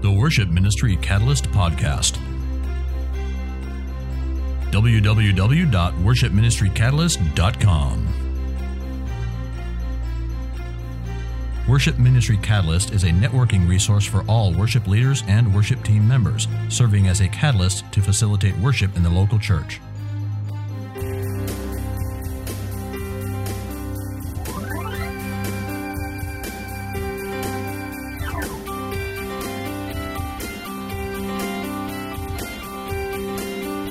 The Worship Ministry Catalyst Podcast. www.worshipministrycatalyst.com. Worship Ministry Catalyst is a networking resource for all worship leaders and worship team members, serving as a catalyst to facilitate worship in the local church.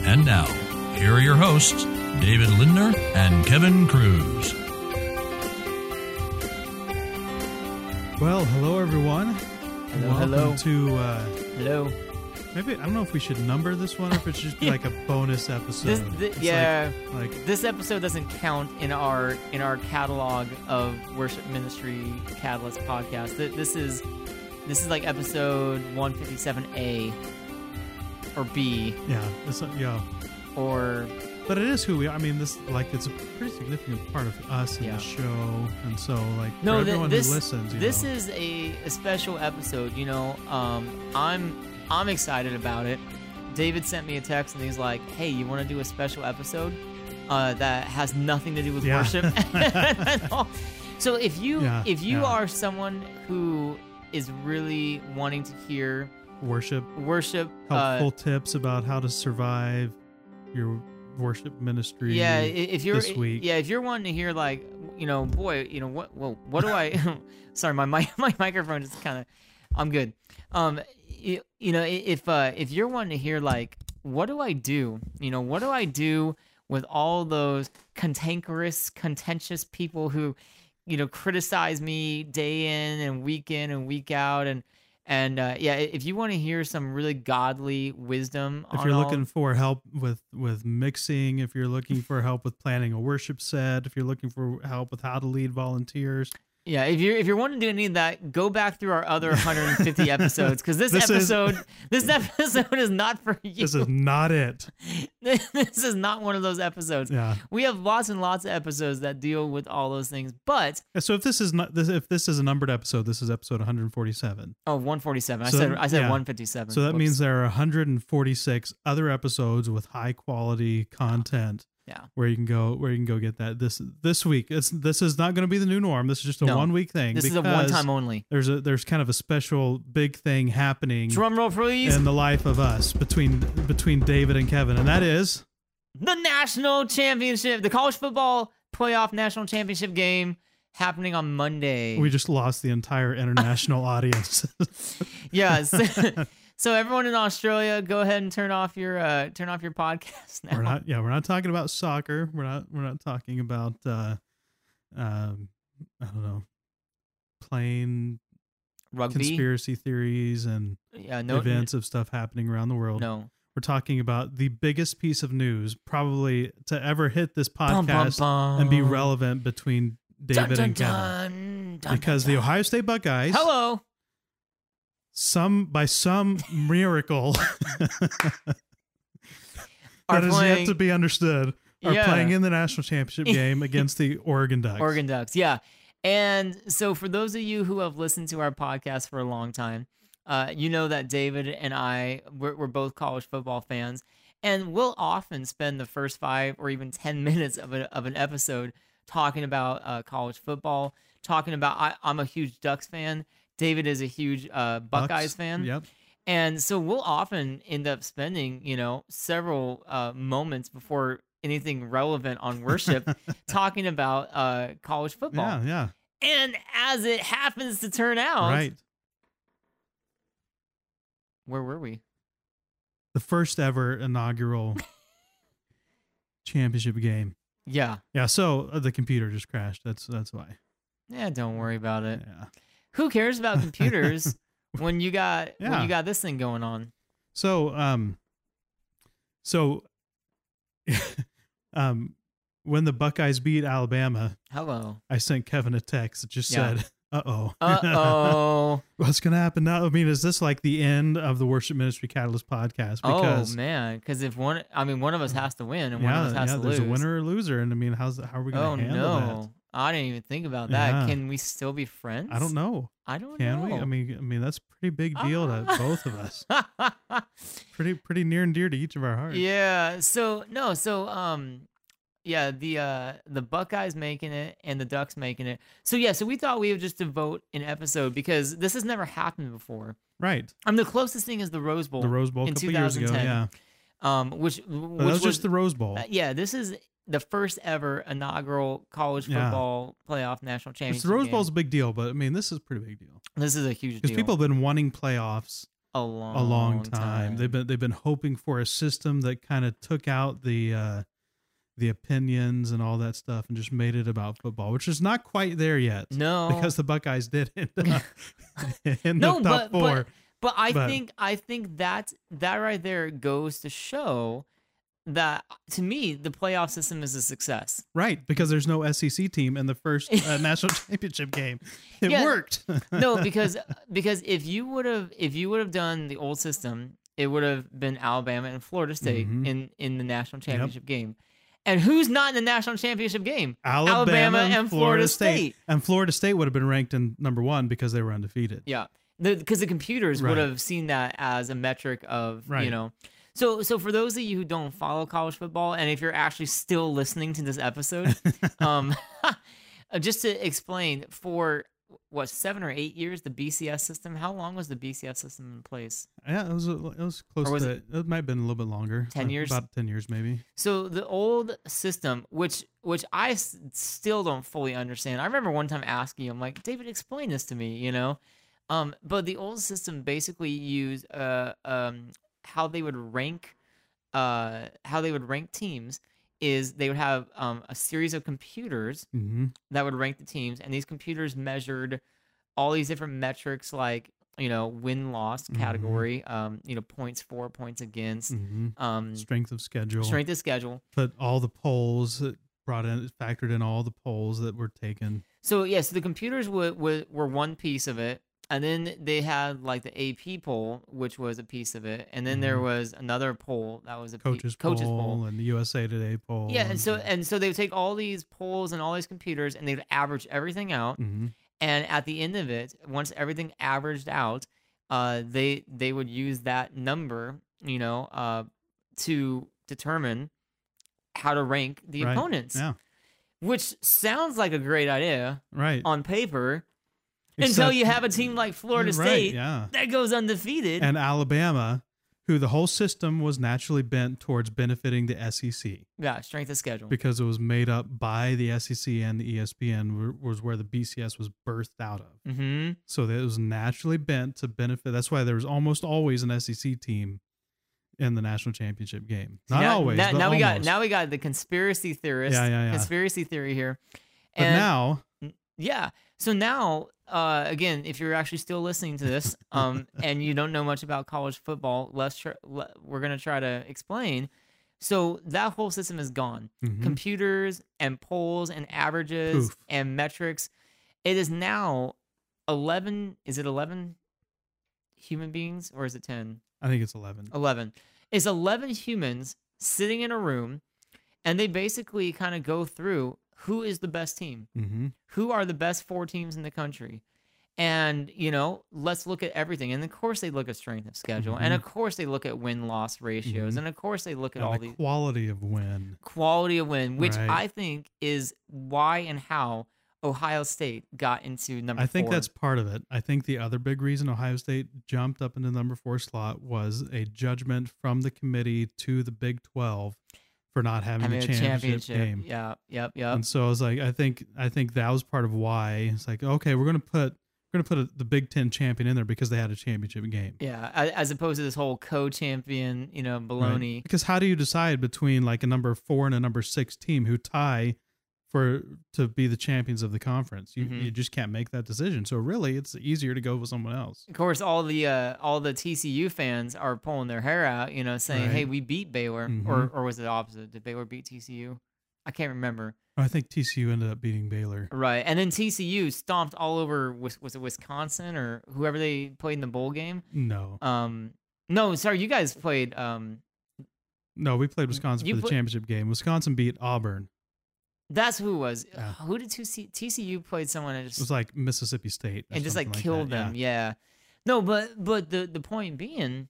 And now, here are your hosts, David Lindner and Kevin Cruz. Well, hello everyone. Hello, welcome hello. to uh, Hello. maybe I don't know if we should number this one or if it should just be like a bonus episode. This, thi- It's like- yeah, like, this episode doesn't count in our in our catalog of worship ministry catalyst podcast. Th- This is this is like episode 157A or B yeah, this, yeah. or But it is who we are. I mean, this like it's a pretty significant part of us in Yeah. the show, and so like no. for everyone this who listens, this know, is a, a special episode. You know, um, I'm I'm excited about it. David sent me a text and he's like, "Hey, you want to do a special episode uh, that has nothing to do with Yeah. worship?" at all?" so if you Yeah, if you are someone who is really wanting to hear worship worship, uh, helpful tips about how to survive your worship ministry. yeah, if you're this week. yeah, if you're wanting to hear like you know, boy, you know what? Well, what do I? sorry, my mic, my microphone is kind of. I'm good. Um, you, you know, if uh, if you're wanting to hear like, what do I do? You know, what do I do with all those cantankerous, contentious people who, you know, criticize me day in and week in and week out and. And uh, yeah, if you want to hear some really godly wisdom, if you're all- looking for help with with mixing if you're looking for help with planning a worship set if you're looking for help with how to lead volunteers Yeah, if you're if you're wanting to do any of that, go back through our other 150 episodes because this, This is- episode this episode is not for you. this is not it this is not one of those episodes. yeah We have lots and lots of episodes that deal with all those things, but so if this is not this if this is a numbered episode this is episode 147 oh, 147. I said I said yeah. 157. so that Whoops. means there are 146 other episodes with high quality content yeah. where you can go where you can go get that this this week it's this is not going to be the new norm this is just a No. one week thing This is a one time only. there's a there's kind of a special big thing happening Drum roll, please. in the life of us between between David and Kevin, and that is the national championship, the college football playoff national championship game happening on Monday. we just lost the entire international audience. Yeah. So, everyone in Australia, go ahead and turn off your uh, turn off your podcast now. we're not, yeah, we're not talking about soccer. We're not, we're not talking about, uh, um, I don't know, plain Rugby. conspiracy theories and yeah. No. events of stuff happening around the world. No. We're talking about the biggest piece of news probably to ever hit this Bum, podcast bum, and be relevant between David dun, and Kevin. dun, dun, Because dun, the. Ohio State Buckeyes. Hello. Some by some miracle that is playing yet to be understood are Yeah. playing in the national championship game against the Oregon Ducks. Oregon Ducks. Yeah. And so for those of you who have listened to our podcast for a long time, uh, you know that David and I we're, we're both college football fans, and we'll often spend the first five or even ten minutes of, a, of an episode talking about uh, college football, talking about I, I'm a huge Ducks fan. David is a huge uh, Bucks. Buckeyes fan. Yep. And so we'll often end up spending, you know, several uh, moments before anything relevant on worship talking about uh, college football. Yeah, yeah. And as it happens to turn out, Right. where were we? The first ever inaugural championship game. Yeah. Yeah, so uh, the computer just crashed. That's that's why. Yeah, don't worry about it. Yeah. Who cares about computers when you got when you got this thing going on? So um so um when the Buckeyes beat Alabama, Hello. I sent Kevin a text that just Yeah. said Uh oh. Uh oh. What's gonna happen now? I mean, is this like the end of the Worship Ministry Catalyst podcast? Because oh man, because if one, I mean, one of us has to win and one of us has yeah, to there's lose. a winner or loser, and I mean, how's how are we Oh gonna handle no, I didn't even think about that. Yeah. Can we still be friends? I don't know. I don't Can know. we? I mean, I mean, that's a pretty big deal to Ah. both of us. Pretty pretty near and dear to each of our hearts. yeah. So no. So um, yeah. The uh the Buckeyes making it and the Ducks making it. So yeah. So we thought we would just devote an episode because this has never happened before. Right. I mean, the closest thing is the Rose Bowl. The Rose Bowl a in couple years ago. 2010, Yeah. Um, which which that was just the Rose Bowl. uh, yeah. This is the first ever inaugural college Yeah. football playoff national championship. the Rose game. Bowl's a big deal, but I mean, this is a pretty big deal This is a huge because people have been wanting playoffs a long, a long time. They've been they've been hoping for a system that kind of took out the uh, the opinions and all that stuff and just made it about football, which is not quite there yet. no Because the Buckeyes did end up in no, the top but, four. but but I but- think I think that that right there goes to show that to me the playoff system is a success. right, because there's no SEC team in the first uh, national championship game. It Yeah. worked. No, because because if you would have if you would have done the old system, it would have been Alabama and Florida State Mhm. in in the national championship game. And who's not in the national championship game? Alabama, and Florida State. And Florida State would have been ranked in number one because they were undefeated. Yeah, because the, computers would have seen that as a metric of you know. So so for those of you who don't follow college football, and if you're actually still listening to this episode, um, just to explain for what seven or eight years the BCS system. How long was the BCS system in place? Yeah, it was it was close was to it, might have been a little bit longer. 10 uh, years? About ten years maybe. So the old system, which which I s- still don't fully understand. I remember one time asking him, like, David, explain this to me, you know. Um, but the old system basically used uh um how they would rank, uh how they would rank teams is they would have um a series of computers hmm that would rank the teams, and these computers measured all these different metrics like you know win loss Mhm. category, um you know points for, points against, hmm um Strength of schedule. strength of schedule. Put all the polls that brought in factored in all the polls that were taken. So yes, the computers were, were were one piece of it, and then they had like the AP poll, which was a piece of it, and then there Mhm. was another poll that was a pe- Coaches, coaches poll, poll. and the USA Today poll. Yeah, and so and so they would take all these polls and all these computers, and they'd average everything out, hmm and at the end of it, once everything averaged out, uh, they they would use that number, you know, uh, to determine how to rank the Right. opponents. yeah, Which sounds like a great idea right. on paper until Except- you have a team like Florida Right, State yeah, that goes undefeated. and Alabama, who the whole system was naturally bent towards benefiting the SEC yeah, strength of schedule. because it was made up by the SEC and the ESPN was where the BCS was birthed out of. hmm So that it was naturally bent to benefit. That's why there was almost always an SEC team in the national championship game. Not now, always. Now, but now we got now we got the conspiracy theorist. Yeah, yeah, yeah. Conspiracy theory here. But And now, yeah, so now uh, again, if you're actually still listening to this, um, and you don't know much about college football, let's try, le- we're gonna try to explain. So that whole system is gone. Mhm. computers and polls and averages Poof. and metrics. It is now 11. Is it 11 human beings or is it 10? I think it's 11. 11. It's 11 humans sitting in a room and they basically kind of go through who is the best team? hmm Who are the best four teams in the country? And, you know, let's look at everything. And of course, they look at strength of schedule. And Mhm. of course, they look at win loss ratios. Mhm. And of course, they look at all And these the quality of win. quality of win, which Right. I think is why and how Ohio State got into number I think four. that's part of it. I think the other big reason Ohio State jumped up into the number four slot was a judgment from the committee to the Big 12 for not having having a championship, championship. game. Yeah, yep, yep. And so I was like, I think I think that was part of why it's like, okay, we're gonna put we're gonna put a, the Big Ten champion in there because they had a championship game. yeah, as opposed to this whole co-champion, you know, right? baloney. Because how do you decide between like a number four and a number six team who tie for to be the champions of the conference? You Mhm. you just can't make that decision. So really, it's easier to go with someone else. Of course, all the uh, all the TCU fans are pulling their hair out, you know, saying, "Hey, we beat Baylor," Mhm. or or was it the opposite? Did Baylor beat TCU? I can't remember. I think TCU ended up beating Baylor. Right, and then TCU stomped all over. Was, was it Wisconsin or whoever they played in the bowl game? No, Um, no, sorry, you guys played. Um, no, we played Wisconsin You for the put- championship game. Wisconsin beat Auburn. That's who it was. Yeah. Who did TCU, TCU played someone and It was like Mississippi State and just like killed them? Yeah. No, but but the the point being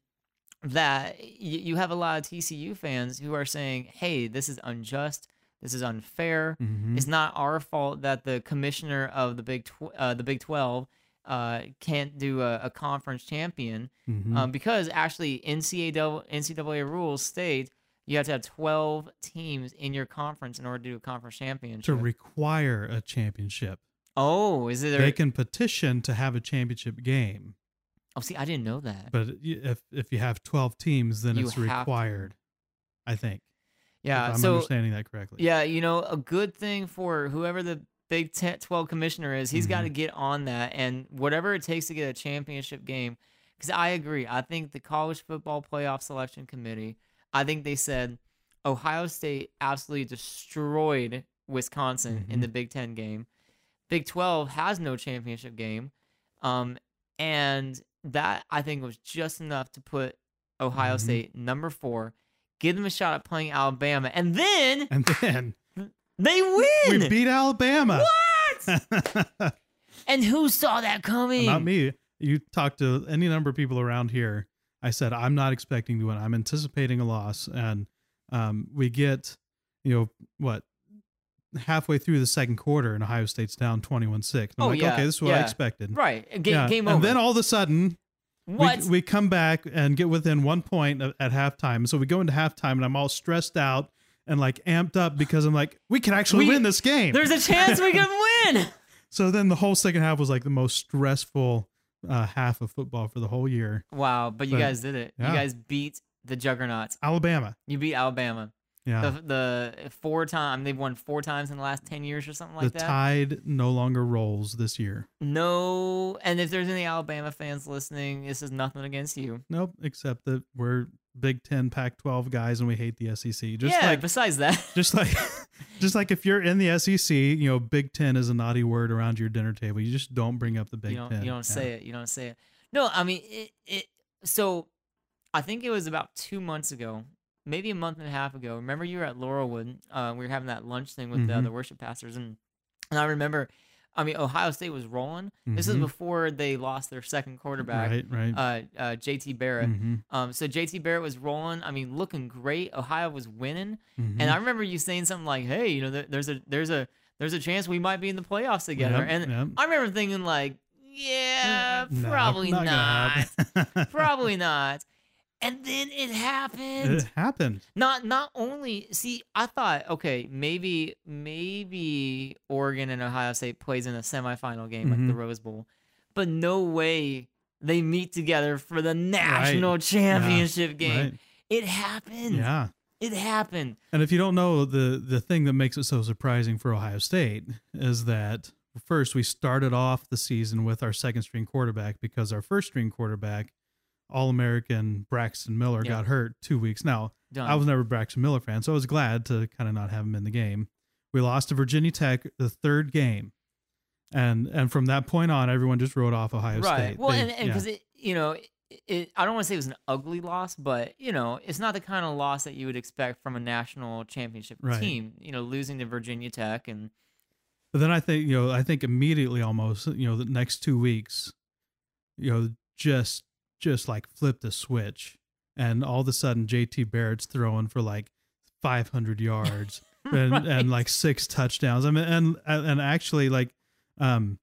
that y- you have a lot of TCU fans who are saying, "Hey, this is unjust. This is unfair. Yeah. Mhm. It's not our fault that the commissioner of the Big Tw- uh, the Big Twelve uh, can't do a, a conference champion Mhm. um, because actually NCAA NCAA rules state you have to have twelve teams in your conference in order to do a conference championship. to require a championship. oh, is it? They can petition to have a championship game, oh, see, I didn't know that. but if if you have twelve teams, then You it's have to. required. I think. yeah, if I'm so understanding that correctly. Yeah, you know, a good thing for whoever the Big 10, 12 commissioner is, he's got to mm-hmm. get on that and whatever it takes to get a championship game. Because I agree. I think the College Football Playoff Selection Committee, I think they said Ohio State absolutely destroyed Wisconsin in Mhm. the Big 10 game. Big 12 has no championship game. Um, and that, I think, was just enough to put Ohio Mhm. State number four, give them a shot at playing Alabama. And then And then they win. we beat Alabama. What? and who saw that coming? Not me. You talk to any number of people around here. I said I'm not expecting to win. I'm anticipating a loss, and um, we get, you know, what halfway through the second quarter, and Ohio State's down 21-6. I'm Oh, like, yeah, okay, this is what I expected. Right. Game, Yeah, game and then all of a sudden, what? We, we come back and get within one point at, at halftime. So we go into halftime, and I'm all stressed out and like amped up because I'm like, we can actually We- win this game. There's a chance we can win. So then the whole second half was like the most stressful uh, half of football for the whole year. Wow, but you But, guys did it. You guys beat the juggernauts. Alabama. You beat Alabama. Yeah. The, the four time they've won four times in the last ten years or something like the that. The tide no longer rolls this year. No, and if there's any Alabama fans listening, this is nothing against you. Nope, except that we're Big Ten, Pac-12 guys, and we hate the SEC. Just yeah. like, besides that, just like, just like if you're in the SEC, you know, Big Ten is a naughty word around your dinner table. You just don't bring up the Big you don't Ten. you don't say it. You don't say it. No, I mean it. It. So, I think it was about two months ago, maybe a month and a half ago. Remember, you were at Laurelwood. Uh, we were having that lunch thing with the Mhm. other worship pastors, and and I remember, I mean, Ohio State was rolling. This is Mhm. before they lost their second quarterback, Right, right. uh, uh, JT Barrett. Mhm, Um, so JT Barrett was rolling. I mean, looking great. Ohio was winning, mhm. and I remember you saying something like, "Hey, you know, there, there's a there's a there's a chance we might be in the playoffs together." Yep, and yep. I remember thinking like, "Yeah, No, probably gonna not, probably not." And then it happened. it happened. not not only see, I thought, okay, maybe maybe Oregon and Ohio State plays in a semifinal game like the Mhm. Rose Bowl, but no way they meet together for the national championship game. Right. It happened. Yeah. It happened. And if you don't know, the the thing that makes it so surprising for Ohio State is that first we started off the season with our second string quarterback because our first string quarterback, All American Braxton Miller, Yep. got hurt two weeks. Now Done. I was never a Braxton Miller fan, so I was glad to kind of not have him in the game. We lost to Virginia Tech the third game, and and from that point on, everyone just wrote off Ohio right. State. Well, They- and and yeah. because it, you know, it, it, I don't want to say it was an ugly loss, but you know, it's not the kind of loss that you would expect from a national championship Right. team. You know, losing to Virginia Tech and But then I think you know I think immediately almost you know the next two weeks, you know just just like flipped a switch, and all of a sudden JT Barrett's throwing for like 500 yards and Right. and like six touchdowns. I mean and and actually like um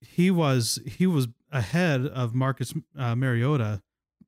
he was he was ahead of Marcus uh, Mariota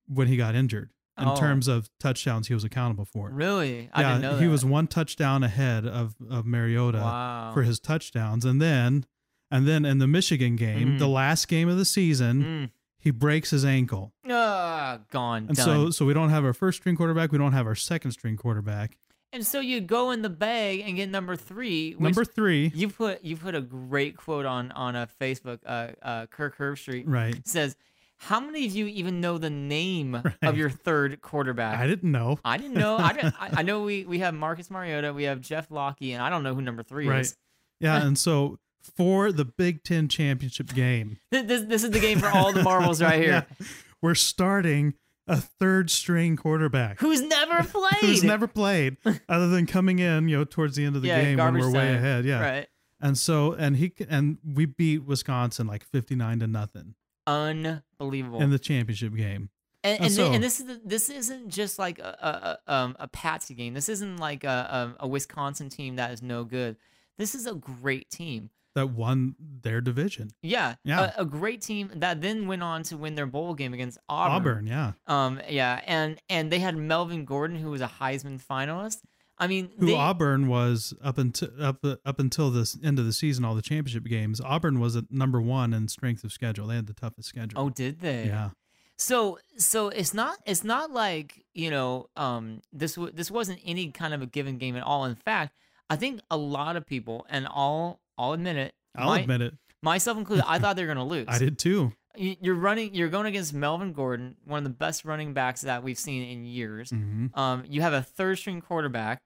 when he got injured in Oh. terms of touchdowns he was accountable for. really, I yeah, didn't know he was one touchdown ahead of of Mariota wow. for his touchdowns. And then and then in the Michigan game, Mm. the last game of the season, Mm. He breaks his ankle. Ah, gone. And done. so so we don't have our first string quarterback, we don't have our second string quarterback. and so you go in the bag and get number three. Number 3, you put you put a great quote on on a Facebook. Uh, uh, Kirk Herbstreit right. says, How many of you even know the name Right. of your third quarterback? I didn't know. I didn't know. I, didn't, I, I know we, we have Marcus Mariota, we have Jeff Lockie, and I don't know who number three Right. is. Yeah, and so for the Big Ten championship game, This, this is the game for all the marbles right here. yeah, we're starting a third string quarterback Who's never played? who's never played, other than coming in, you know, towards the end of the yeah, game when we're way ahead. Yeah, Right. and so and he and we beat Wisconsin like fifty nine to nothing Unbelievable. in the championship game. and and so- and this is the, this isn't just like a a, a, um, a Patsy game. This isn't like a, a a Wisconsin team that is no good. This is a great team. That won their division. Yeah, Yeah. A, a great team that then went on to win their bowl game against Auburn. Auburn, yeah. Um, yeah, and and they had Melvin Gordon, who was a Heisman finalist. I mean, Who they, Auburn was up until up up until this end of the season, all the championship games. Auburn was at number one in strength of schedule. They had the toughest schedule. Oh, did they? yeah, So so it's not it's not like you know um this w- this wasn't any kind of a given game at all. In fact, I think a lot of people and I'll I'll admit it. I'll my- admit it. myself included. I thought they were gonna lose. I did too. You- You're running. You're going against Melvin Gordon, one of the best running backs that we've seen in years. hmm Um, you have a third string quarterback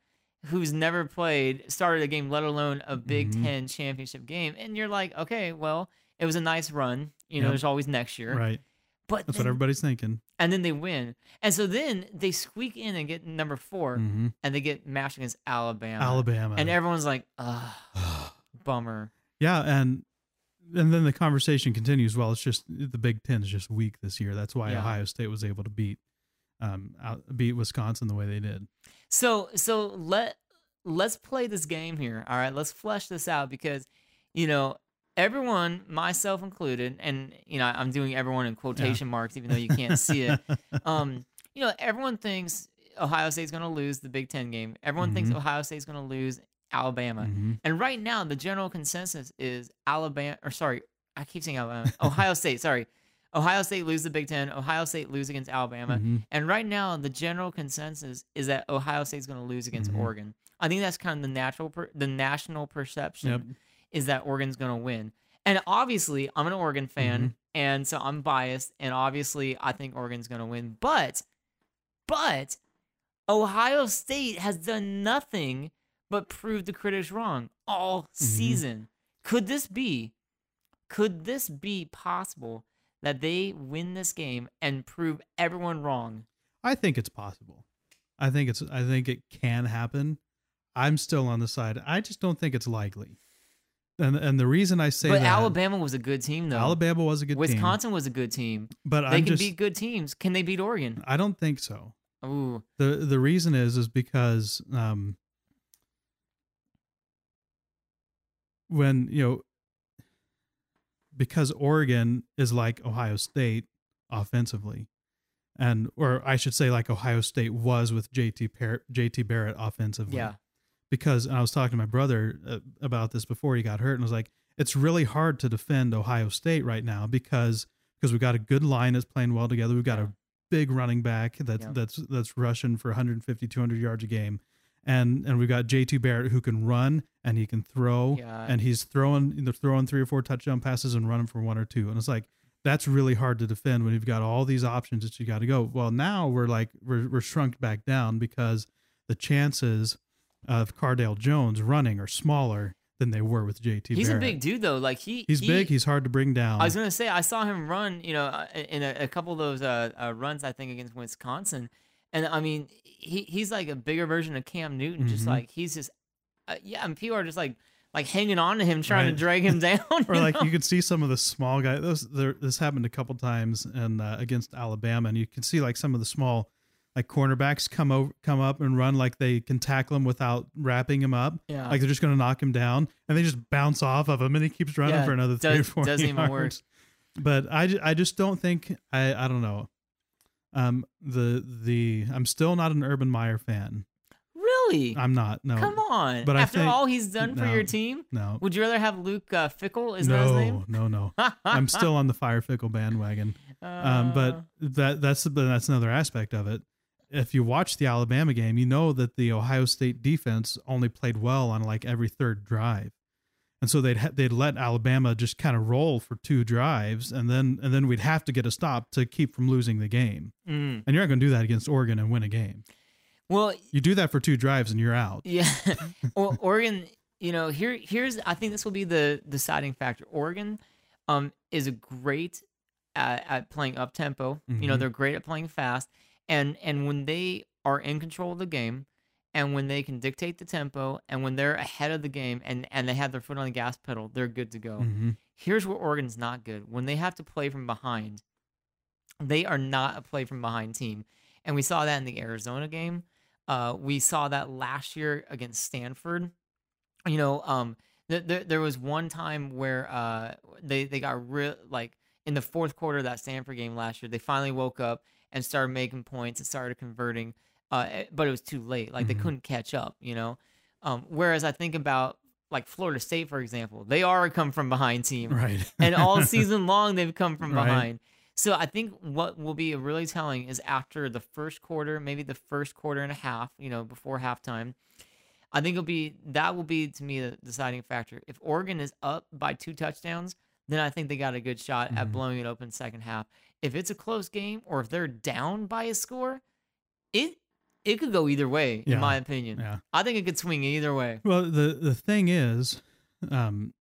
who's never played, started a game, let alone a Big Mhm. Ten championship game, and you're like, okay, well, it was a nice run. You know, Yep. there's always next year, Right. but That's then- what everybody's thinking. and then they win, and so then they squeak in and get number 4 hmm and they get matched against Alabama. Alabama. and everyone's like, ugh, bummer. yeah, and and then the conversation continues. Well, it's just the Big Ten is just weak this year. That's why Yeah. Ohio State was able to beat um out, beat Wisconsin the way they did. So so let let's play this game here. All right, let's flesh this out because you know everyone, myself included, and you know I'm doing everyone in quotation marks even though you can't see it. Um, you know everyone thinks Ohio State's going to lose the Big Ten game. Everyone thinks Mhm. Ohio State's going to lose Alabama. Mhm. And right now the general consensus is Alabama or sorry, I keep saying Alabama. Ohio State, sorry. Ohio State lose the Big Ten. Ohio State lose against Alabama. Mhm. And right now, the general consensus is that Ohio State's going to lose against Mhm. Oregon. I think that's kind of the natural, per- the national perception Yep. is that Oregon's going to win. And obviously, I'm an Oregon fan, Mm-hmm. and so I'm biased. And obviously, I think Oregon's going to win. But, but Ohio State has done nothing but prove the critics wrong all Mm-hmm. season. Could this be? Could this be possible that they win this game and prove everyone wrong? I think it's possible. I think it's I think it can happen. I'm still on the side. I just don't think it's likely. And and the reason I say but that Alabama was a good team, though. Alabama was a good team, Wisconsin was a good team. but They I'm can just beat good teams. Can they beat Oregon? I don't think so. Ooh, the The reason is is because um when you know because Oregon is like Ohio State offensively, and or I should say like Ohio State was with JT Par- JT Barrett offensively. yeah. because and I was talking to my brother uh, about this before he got hurt, and I was like, it's really hard to defend Ohio State right now because because we've got a good line that's playing well together. We've got Yeah. a big running back that's Yeah. that's that's rushing for 150 200 yards a game. And and we've got JT Barrett who can run and he can throw Yeah. and he's throwing either throwing three or four touchdown passes and running for one or two. And it's like that's really hard to defend when you've got all these options that you got to go. Well, now we're like we're we're shrunk back down because the chances of Cardale Jones running are smaller than they were with JT. He's a big dude, though. Like he, He's he- big. He's hard to bring down. I was gonna say I saw him run, you know, in a, a couple of those uh, uh, runs I think against Wisconsin, and I mean he he's like a bigger version of Cam Newton. Just Mhm. like he's just uh, yeah, and people are just like like hanging on to him, trying Right. to drag him down. or like know? you could see some of the small guys. Those there, this happened a couple times and uh, against Alabama, and you can see like some of the small like cornerbacks come over, come up and run like they can tackle him without wrapping him up. yeah. Like they're just going to knock him down, and they just bounce off of him, and he keeps running Yeah, for another three or does- four doesn't even work. yards. But I, I just don't think I I don't know. Um the the I'm still not an Urban Meyer fan. really? I'm not. No. Come on. But After think- all he's done for your team, No. would you rather have Luke uh, Fickell? Is that his no, name? no, no. I'm still on the fire Fickell bandwagon. Um, Uh, but that that's but that's another aspect of it. If you watch the Alabama game, you know that the Ohio State defense only played well on like every third drive, and so they'd ha- they'd let Alabama just kind of roll for two drives, and then and then we'd have to get a stop to keep from losing the game. Mm. And you're not going to do that against Oregon and win a game. Well, You do that for two drives and you're out. Yeah, well, Oregon. You know, here here's I think this will be the deciding factor. Oregon, um, is a great at, at playing up tempo. You know, Mhm. they're great at playing fast, and and when they are in control of the game, and when they can dictate the tempo, and when they're ahead of the game, and and they have their foot on the gas pedal, they're good to go. Mhm. Here's where Oregon's not good. When they have to play from behind, they are not a play from behind team. And we saw that in the Arizona game. Uh, we saw that last year against Stanford. You know, um, th- th- there was one time where uh, they they got real like in the fourth quarter of that Stanford game last year. They finally woke up and started making points and started converting, uh, eh, but it was too late. Like they Mhm. couldn't catch up. You know, um, whereas I think about like Florida State, for example, they are a come from behind team Right. and all season long they've come from Right. behind. So I think what will be really telling is after the first quarter, maybe the first quarter and a half, you know, before halftime. I think it'll be that will be to me the deciding factor. If Oregon is up by two touchdowns, then I think they got a good shot at Mhm. blowing it open second half. If it's a close game or if they're down by a score, it it could go either way, Yeah. in my opinion. yeah. I think it could swing either way. Well, the the thing is, um,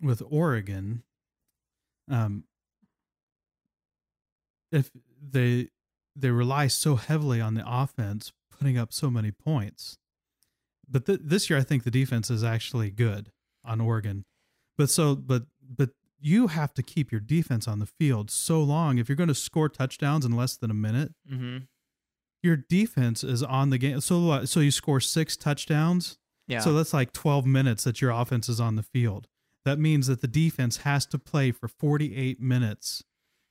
with Oregon, um, if they they rely so heavily on the offense putting up so many points, but th- this year I think the defense is actually good on Oregon, but so but but you have to keep your defense on the field so long if you're going to score touchdowns in less than a minute. hmm Your defense is on the game. So so you score six touchdowns. Yeah. So that's like 12 minutes that your offense is on the field. That means that the defense has to play for 48 minutes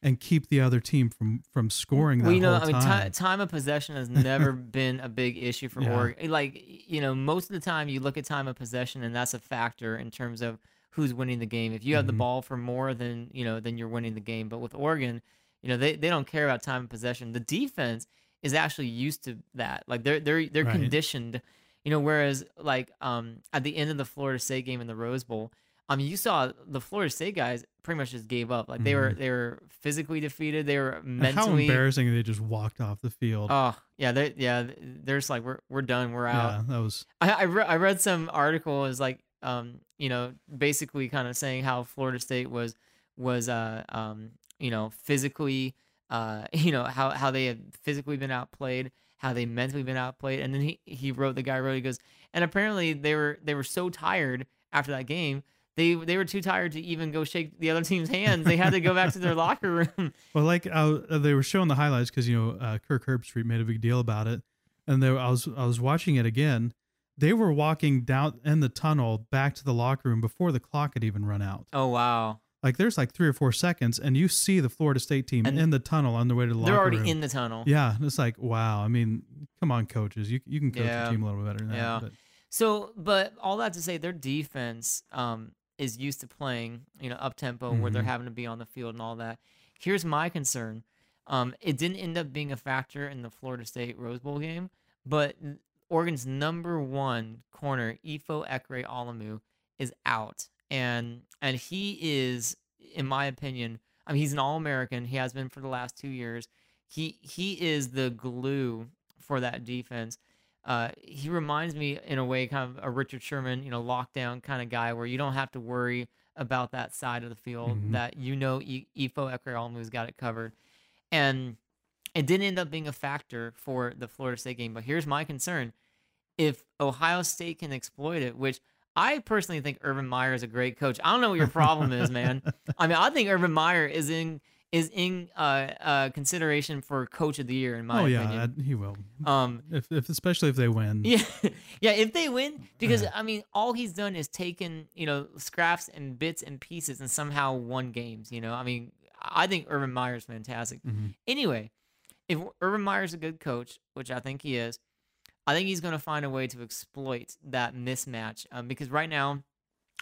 and keep the other team from from scoring that well, you know, whole I mean, time. time. time of possession has never been a big issue for Yeah. Oregon. Like, you know, most of the time you look at time of possession, and that's a factor in terms of who's winning the game. If you have the Mhm. ball for more than you know, then you're winning the game. But with Oregon, you know, they, they don't care about time of possession. The defense is actually used to that. Like they're they're they're Right. conditioned. You know, whereas like um at the end of the Florida State game in the Rose Bowl, I mean, you saw the Florida State guys pretty much just gave up. Like they were they were physically defeated. They were mentally How embarrassing they just walked off the field. Oh yeah, they yeah they're just like we're we're done, we're out. yeah, that was I I, re- I read some article is like um you know basically kind of saying how Florida State was was uh um you know physically uh you know how how they had physically been outplayed, how they mentally been outplayed, and then he he wrote the guy wrote he goes and apparently they were they were so tired after that game. They, they were too tired to even go shake the other team's hands. They had to go back to their locker room. well, like uh, they were showing the highlights because you know uh, Kirk Herbstreit made a big deal about it, and they, I was I was watching it again. They were walking down in the tunnel back to the locker room before the clock had even run out. Oh wow, Like there's like three or four seconds, and you see the Florida State team And in the tunnel on their way to the they're already room. in the tunnel. Yeah, and it's like wow. I mean, come on, coaches, you you can coach Yeah. your team a little bit better than Yeah. that. But So, but all that to say, their defense um, is used to playing, you know, up tempo where they're Mhm. having to be on the field and all that. Here's my concern: um, it didn't end up being a factor in the Florida State Rose Bowl game, but Oregon's number one corner, Ifo Ekpre-Olomu, is out, and and he is, in my opinion, I mean, he's an All-American. He has been for the last two years. He he is the glue for that defense. Uh, he reminds me in a way kind of a Richard Sherman, you know, lockdown kind of guy where you don't have to worry about that side of the field Mhm. that you know e- Ifo Ekpre-Olomu's got it covered. And it didn't end up being a factor for the Florida State game. But here's my concern. If Ohio State can exploit it, which I personally think Urban Meyer is a great coach. I don't know what your problem is, man. I mean, I think Urban Meyer is in is in uh, uh, consideration for coach of the year in my oh yeah, opinion. that- he will. Um, If, if especially if they win. yeah, yeah. If they win, because Yeah. I mean, all he's done is taken you know scraps and bits and pieces and somehow won games. You know, I mean, I think Urban Meyer's fantastic. Mhm. Anyway, if Urban Meyer's a good coach, which I think he is, I think he's going to find a way to exploit that mismatch. Um, because right now,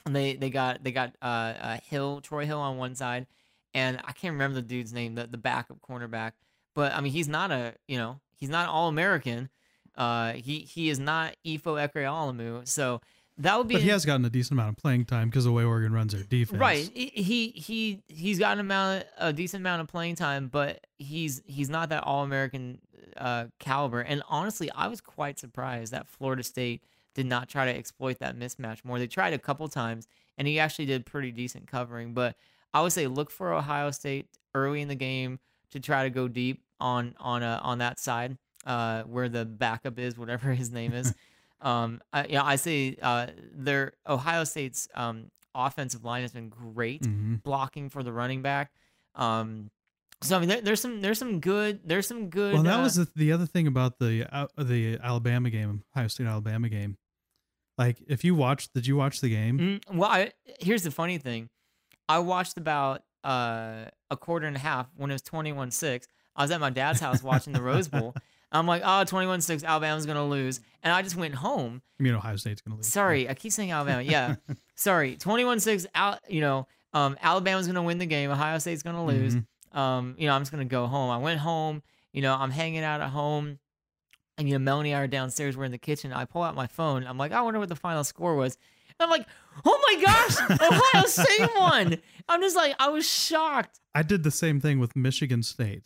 they they got they got uh, uh Hill Troy Hill on one side, and I can't remember the dude's name, the the backup cornerback. But I mean, he's not a you know he's not all American. Uh, he he is not Ifo Ekpre-Olomu. So that would be But he has gotten a decent amount of playing time because the way Oregon runs their defense. Right. He he he he's got an amount a decent amount of playing time, but he's he's not that all American uh, caliber. And honestly, I was quite surprised that Florida State did not try to exploit that mismatch more. They tried a couple times, and he actually did pretty decent covering. But I would say look for Ohio State early in the game to try to go deep on on uh, on that side uh, where the backup is, whatever his name is. um, I, yeah, I say uh, their Ohio State's um, offensive line has been great hmm blocking for the running back. Um, so I mean, there, there's some there's some good there's some good. Well, that uh, was the, the other thing about the uh, the Alabama game, Ohio State Alabama game. Like, if you watched, did you watch the game? Mm, well, I, here's the funny thing. I watched about uh, a quarter and a half when it was 21-6. I was at my dad's house watching the Rose Bowl. I'm like, oh, 21-6, Alabama's going to lose. And I just went home. I mean, Ohio State's going to lose. Sorry, I keep saying Alabama. Yeah. Sorry. 21-6, Al, you know, um, Alabama's going to win the game. Ohio State's going to lose. Mhm. Um, you know, I'm just going to go home. I went home. You know, I'm hanging out at home. And, you know, Melanie and I are downstairs. We're in the kitchen. I pull out my phone. I'm like, I wonder what the final score was. And I'm like, oh my gosh, Ohio State won. I'm just like, I was shocked. I did the same thing with Michigan State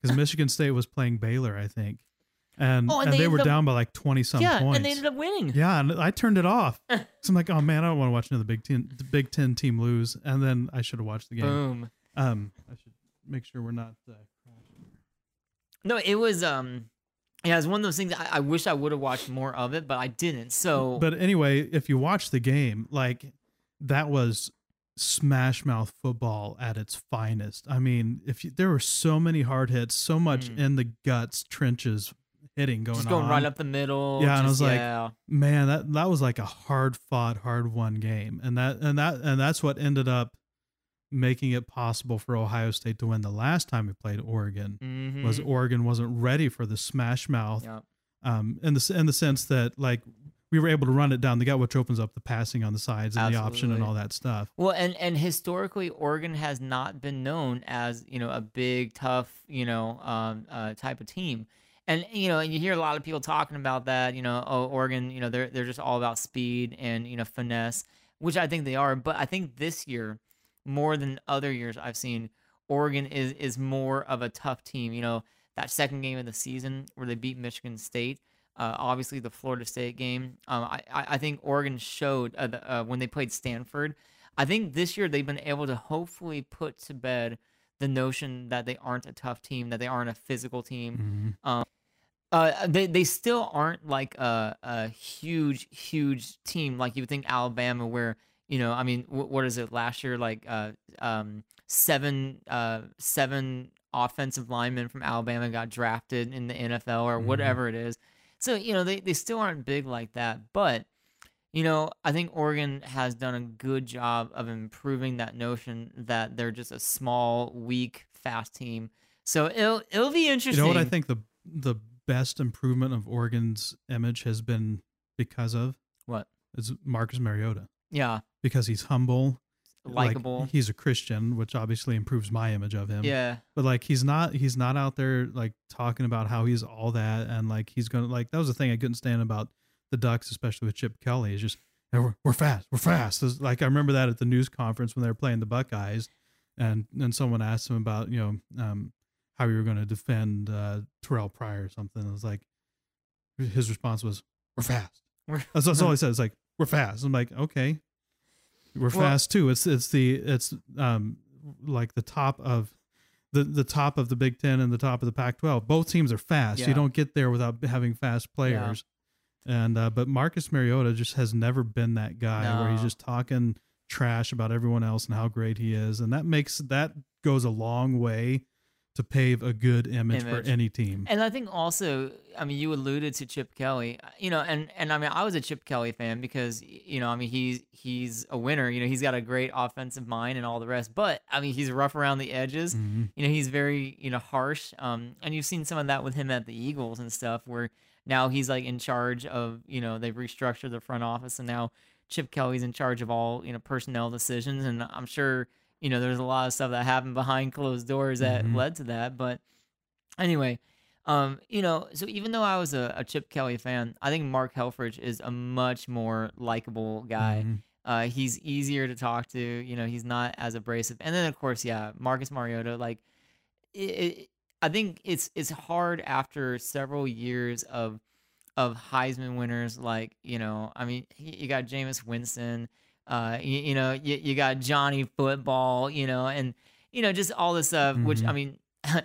because Michigan State was playing Baylor, I think, and Oh, and and, they they, were up- down by like twenty some yeah, points. and they ended up winning. yeah, and I turned it off. so I'm like, oh man, I don't want to watch another Big Ten the Big Ten team lose. And then I should have watched the game. Boom. Um, I should make sure we're not. Uh, No, it was um yeah, it's one of those things I, I wish I would have watched more of it, but I didn't. So But anyway, if you watch the game, like that was smash mouth football at its finest. I mean, if you, there were so many hard hits, so much Mm. in the guts, trenches hitting going on. just going on. right up the middle. Yeah, and I just- was like, yeah. man, that that was like a hard fought, hard won game, and that and that and that's what ended up making it possible for Ohio State to win the last time we played Oregon. Mhm. Was Oregon wasn't ready for the smash mouth yeah. um, in the in the sense that like we were able to run it down the gut, which opens up the passing on the sides and the option and all that stuff. Well, and and historically, Oregon has not been known as you know a big, tough, you know, um, uh, type of team. And you know, and you hear a lot of people talking about that. You know, oh, Oregon, you know, they're they're just all about speed and you know finesse, which I think they are. But I think this year, more than other years I've seen, Oregon is is more of a tough team. You know, that second game of the season where they beat Michigan State. Uh, obviously, the Florida State game. Um, I, I think Oregon showed uh, the, uh, when they played Stanford. I think this year they've been able to hopefully put to bed the notion that they aren't a tough team, that they aren't a physical team. Mhm. Uh, they they still aren't like a, a huge huge team like you would think Alabama, where you know I mean wh- what is it last year like uh um seven uh seven offensive linemen from Alabama got drafted in the NFL or Mhm. whatever it is. So you know they they still aren't big like that, but you know, I think Oregon has done a good job of improving that notion that they're just a small, weak, fast team. So it'll it'll be interesting. You know what I think the the best improvement of Oregon's image has been because of What? is Marcus Mariota Yeah, because he's humble, like, likable. he's a Christian, which obviously improves my image of him. yeah, but like he's not he's not out there like talking about how he's all that and like he's gonna like that was the thing I couldn't stand about the Ducks, especially with Chip Kelly, is just "Yeah, we're, we're fast, we're fast. It's like I remember that at the news conference when they were playing the Buckeyes, and and someone asked him about you know um, how you were going to defend uh, Terrell Pryor or something. It was like his response was, "We're fast." That's, that's all he said. It's like we're fast. I'm like, okay, we're Well- fast too. It's it's the it's um like the top of the the top of the Big Ten and the top of the Pac-12. Both teams are fast. Yeah. You don't get there without having fast players. And uh, but Marcus Mariota just has never been that guy where he's just talking trash about everyone else and how great he is, and that makes that goes a long way to pave a good image, Image. for any team. and I think also, I mean, you alluded to Chip Kelly, you know, and and I mean, I was a Chip Kelly fan because you know, I mean, he's he's a winner. You know, he's got a great offensive mind and all the rest. But I mean, he's rough around the edges. Mhm. you know he's very you know harsh um and you've seen some of that with him at the eagles and stuff where now he's like in charge of you know they've restructured the front office and now chip kelly's in charge of all you know personnel decisions and i'm sure you know there's a lot of stuff that happened behind closed doors that Mhm. led to that but anyway Um, you know, so even though I was a, a Chip Kelly fan, I think Mark Helfrich is a much more likable guy. Mhm. Uh, he's easier to talk to. You know, he's not as abrasive. And then of course, yeah, Marcus Mariota. Like, it, it, I think it's it's hard after several years of of Heisman winners. Like, you know, I mean, you got Jameis Winston. Uh, you, you know, you, you got Johnny Football. You know, and you know just all this stuff. Which I Mhm. mean.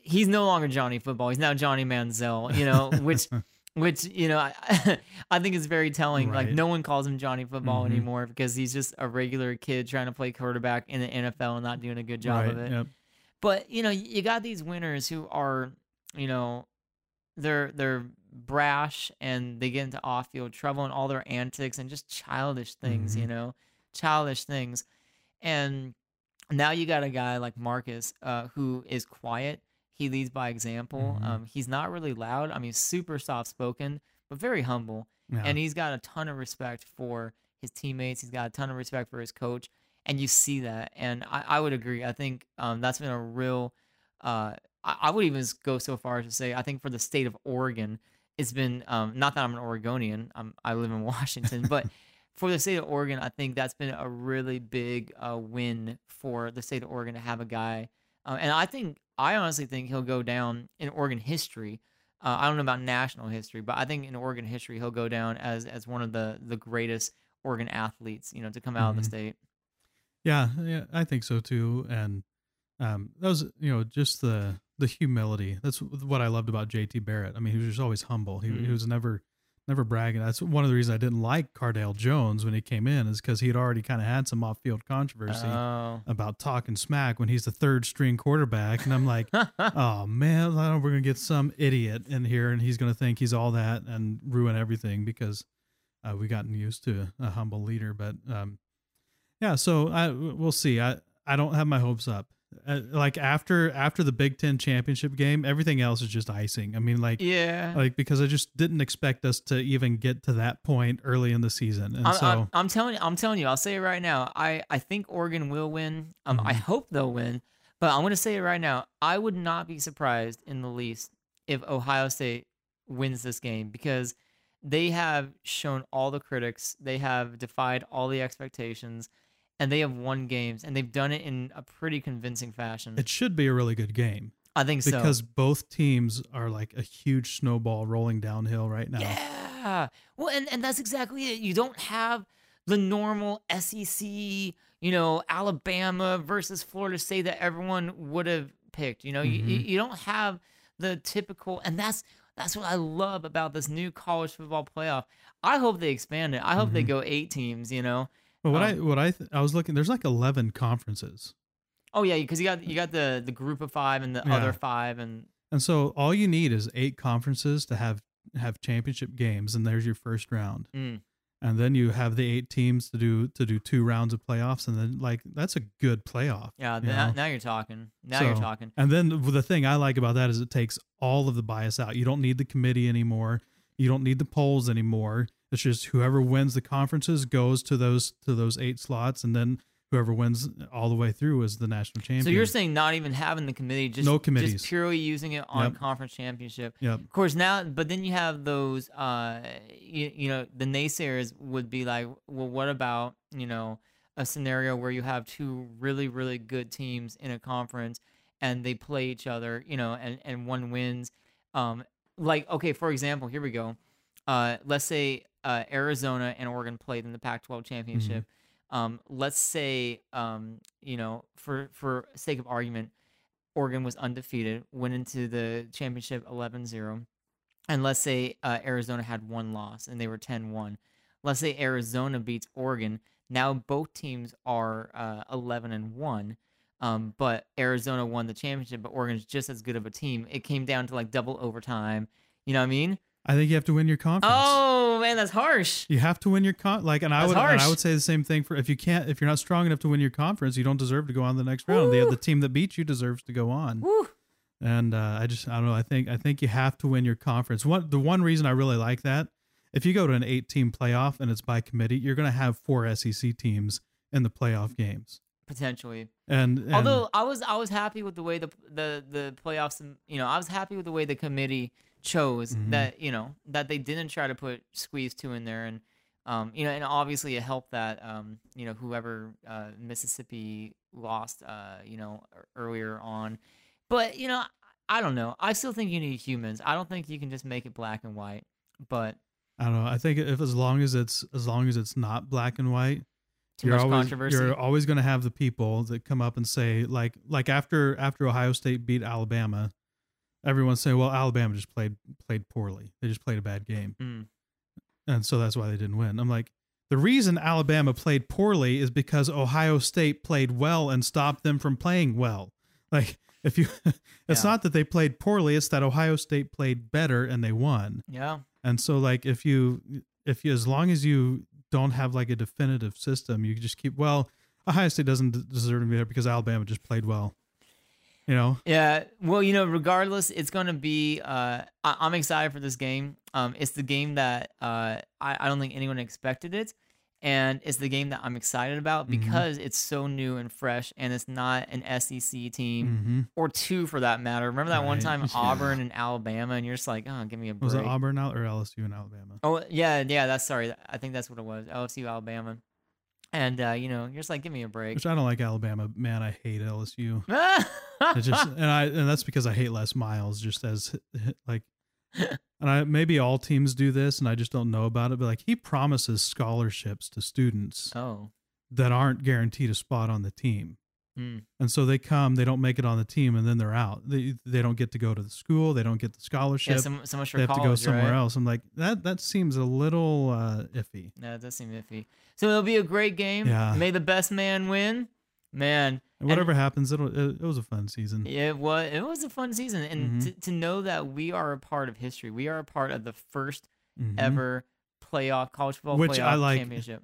He's no longer Johnny Football. He's now Johnny Manziel, you know, which which you know I, I think is very telling. Like no one calls him Johnny Football Mhm. anymore because he's just a regular kid trying to play quarterback in the NFL and not doing a good job right. of it. Yep. But you know, you got these winners who are, you know, they're they're brash and they get into off-field trouble and all their antics and just childish things, you Mhm. know, childish things. And now you got a guy like Marcus, uh, who is quiet. He leads by example. Mhm. Um, he's not really loud. I mean, super soft-spoken, but very humble Yeah. and he's got a ton of respect for his teammates. He's got a ton of respect for his coach, and you see that. And I, I would agree. I think um, that's been a real. Uh, I, I would even go so far as to say I think for the state of Oregon, it's been um, not that I'm an Oregonian. I'm, I live in Washington, but for the state of Oregon, I think that's been a really big uh, win for the state of Oregon to have a guy. Uh, and I think I honestly think he'll go down in Oregon history uh, I don't know about national history, but I think in Oregon history he'll go down as as one of the the greatest Oregon athletes, you know, to come out of Mhm. the state. Yeah, yeah, I think so too. And um, that was, you know, just the the humility. That's what I loved about JT Barrett. I mean, he was just always humble. He, he Mhm. was never never bragging. That's one of the reasons I didn't like Cardale Jones when he came in, is because he had already kind of had some off field controversy Oh. about talking smack when he's the third string quarterback. And I'm like, oh man, I don't, we're gonna get some idiot in here, and he's gonna think he's all that and ruin everything because uh, we gotten used to a humble leader. But um, yeah, so I we'll see. I I don't have my hopes up. Uh, like after after the Big Ten championship game, everything else is just icing. I mean, like yeah. like because I just didn't expect us to even get to that point early in the season, and I'm, so I'm, I'm telling you, I'm telling you, I'll say it right now. I, I think Oregon will win. Um, I Mhm. hope they'll win, but I'm going to say it right now. I would not be surprised in the least if Ohio State wins this game because they have shown all the critics, they have defied all the expectations, and they have won games, and they've done it in a pretty convincing fashion. it should be a really good game I think so. because both teams are like a huge snowball rolling downhill right now. Yeah. Well, and, and that's exactly it. You don't have the normal SEC, you know, Alabama versus Florida State that everyone would have picked. You know, you, you, you don't have the typical, and that's that's what I love about this new college football playoff. I hope they expand it. I hope they Mhm. go eight teams. You know. But what Um, I what I th- I was looking, there's like 11 conferences, Oh yeah, because you got you got the the group of five and the Yeah. other five, and and so all you need is eight conferences to have have championship games, and there's your first round. Mm. And then you have the eight teams to do to do two rounds of playoffs, and then like that's a good playoff. yeah. you Now, now you're talking. Now you're talking. And then the thing I like about that is it takes all of the bias out. You don't need the committee anymore. You don't need the polls anymore. It's just whoever wins the conferences goes to those to those eight slots, and then whoever wins all the way through is the national champion. So you're saying not even having the committee, just No committees. just purely using it on Yep. conference championship. Yep. Of course, now, but then you have those, uh, you, you know, the naysayers would be like, well, what about you know a scenario where you have two really really good teams in a conference and they play each other, you know, and and one wins. Um, like okay, for example, here we go. Uh, let's say uh, Arizona and Oregon played in the Pac-12 championship. Um, let's say, um, you know, for for sake of argument, Oregon was undefeated, went into the championship 11-0. And let's say uh, Arizona had one loss and they were 10-1. Let's say Arizona beats Oregon. Now both teams are uh, 11 and 1. Um, but Arizona won the championship, but Oregon's just as good of a team. It came down to like double overtime. You know what I mean? I think you have to win your conference. Oh man, that's harsh. You have to win your con like, and I That's would and I would say the same thing for if you can't if you're not strong enough to win your conference, you don't deserve to go on the next round. The the team that beats you deserves to go on. Woo. And uh, I just I don't know. I think I think you have to win your conference. One the one reason I really like that, if you go to an eight team playoff and it's by committee, you're going to have four SEC teams in the playoff games. potentially. And, and Although I was I was happy with the way the the the playoffs, you know, I was happy with the way the committee chose Mhm. that you know that they didn't try to put squeeze two in there and. Um, you know, and obviously it helped that um, you know whoever uh, Mississippi lost, uh, you know, earlier on, but you know, I don't know. I still think you need humans. I don't think you can just make it black and white. But I don't know. I think if as long as it's as long as it's not black and white, too you're much always controversy. you're always going to have the people that come up and say like like after after Ohio State beat Alabama, everyone's saying, well, Alabama just played played poorly. They just played a bad game, Mm. and so that's why they didn't win. I'm like. The reason Alabama played poorly is because Ohio State played well and stopped them from playing well. Like if you it's Yeah. not that they played poorly, it's that Ohio State played better and they won. Yeah. And so like if you if you as long as you don't have like a definitive system, you just keep well, Ohio State doesn't deserve to be there because Alabama just played well. You know? Yeah. Well, you know, regardless, it's going to be. Uh, I- I'm excited for this game. Um, it's the game that uh, I-, I don't think anyone expected it, and it's the game that I'm excited about Mhm. because it's so new and fresh, and it's not an SEC team Mm-hmm. or two for that matter. Remember that one time. Auburn and Alabama, and you're just like, oh, give me a break. Was it Auburn out or LSU in Alabama? Oh yeah, yeah. That's sorry. I think that's what it was. LSU, Alabama, and uh, you know, you're just like, give me a break. Which I don't like Alabama. Man, I hate LSU. It just and I and that's because I hate Les Miles just as like and I maybe all teams do this and I just don't know about it, but like he promises scholarships to students oh. that aren't guaranteed a spot on the team. Hmm. And so they come, they don't make it on the team, and then they're out. They they don't get to go to the school, they don't get the scholarship. Yeah, so, so much for they have college, to go somewhere right? else. I'm like that. That seems a little uh, iffy. No, it does seem iffy. So it'll be a great game. Yeah. May the best man win. Man, And whatever happens, it'll, it, it was a fun season. it was it was a fun season, and Mhm. to, to know that we are a part of history, we are a part of the 1st Mhm. ever playoff college football Which playoff I like. championship.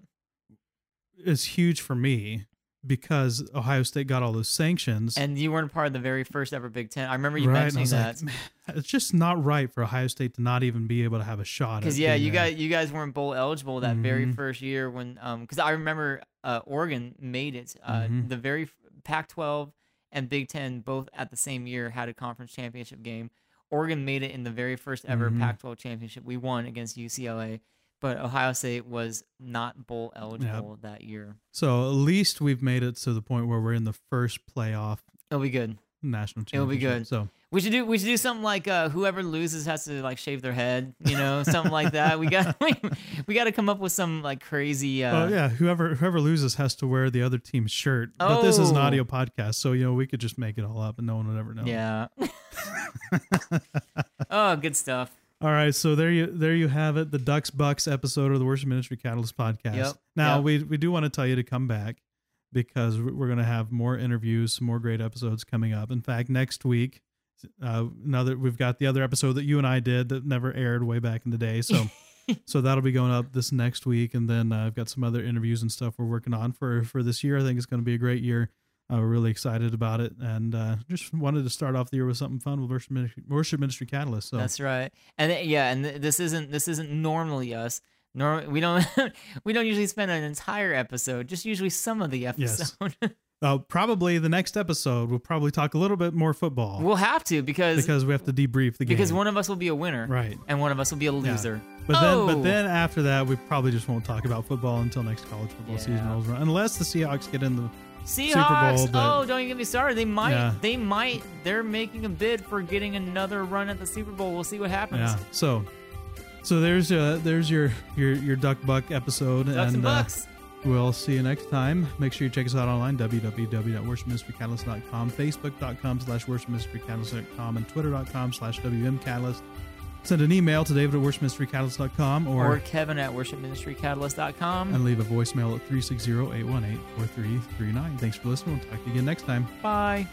is huge for me because Ohio State got all those sanctions. And you weren't part of the very first ever Big Ten. I remember you right, mentioning that. like, it's just not right for Ohio State to not even be able to have a shot. Because yeah, you guys you guys weren't bowl eligible that very Mhm. first year when um because I remember uh Oregon made it uh Mhm. the very Pac-12 and Big Ten both at the same year had a conference championship game. Oregon made it in the very first ever Mhm. Pac-12 championship. We won against UCLA, but Ohio State was not bowl eligible that year. So at least we've made it to the point where we're in the first playoff It'll be good. national It'll be good. So We should do we should do something like uh, whoever loses has to like shave their head, you know, something like that. We got we, we got to come up with some like crazy. Uh, oh yeah, whoever whoever loses has to wear the other team's shirt. But this is an Oh. audio podcast, so you know we could just make it all up and no one would ever know. Yeah. oh, good stuff. All right, so there you there you have it, the Ducks Bucks episode of the Worship Ministry Catalyst podcast. Yep, Now yep. we we do want to tell you to come back because we- we're going to have more interviews, some more great episodes coming up. In fact, next week, uh, that we've got the other episode that you and I did that never aired way back in the day, so so that'll be going up this next week, and then uh, I've got some other interviews and stuff we're working on for for this year. I think it's going to be a great year. Uh, we're really excited about it, and uh, just wanted to start off the year with something fun with Worship Ministry, Worship Ministry Catalyst. So That's right. And th- yeah, and th- this isn't this isn't normally us. Nor we don't we don't usually spend an entire episode. Just usually some of the Yes. episode. Uh, probably the next episode, we'll probably talk a little bit more football we'll have to because because we have to debrief the game. because one of us will be a winner, right. and one of us will be a loser. But then, Oh! but then after that, we probably just won't talk about football until next college football season rolls around, unless the Seahawks get in the. Seahawks. Bowl, but- oh, don't get me started. They might. Yeah. They might. They're making a bid for getting another run at the Super Bowl. We'll see what happens. Yeah. So, so there's uh there's your your your duck buck episode, Ducks and, uh, bucks. we'll see you next time. Make sure you check us out online www.worshipministrycatalyst.com, facebook.com slash worshipministrycatalyst.com, and twitter.com slash wmcatalyst. Send an email to david at worshipministrycatalyst.com Or, or Kevin at worshipministrycatalyst.com. and leave a voicemail at 360-818-4339. Thanks for listening. We'll talk to you again next time. Bye.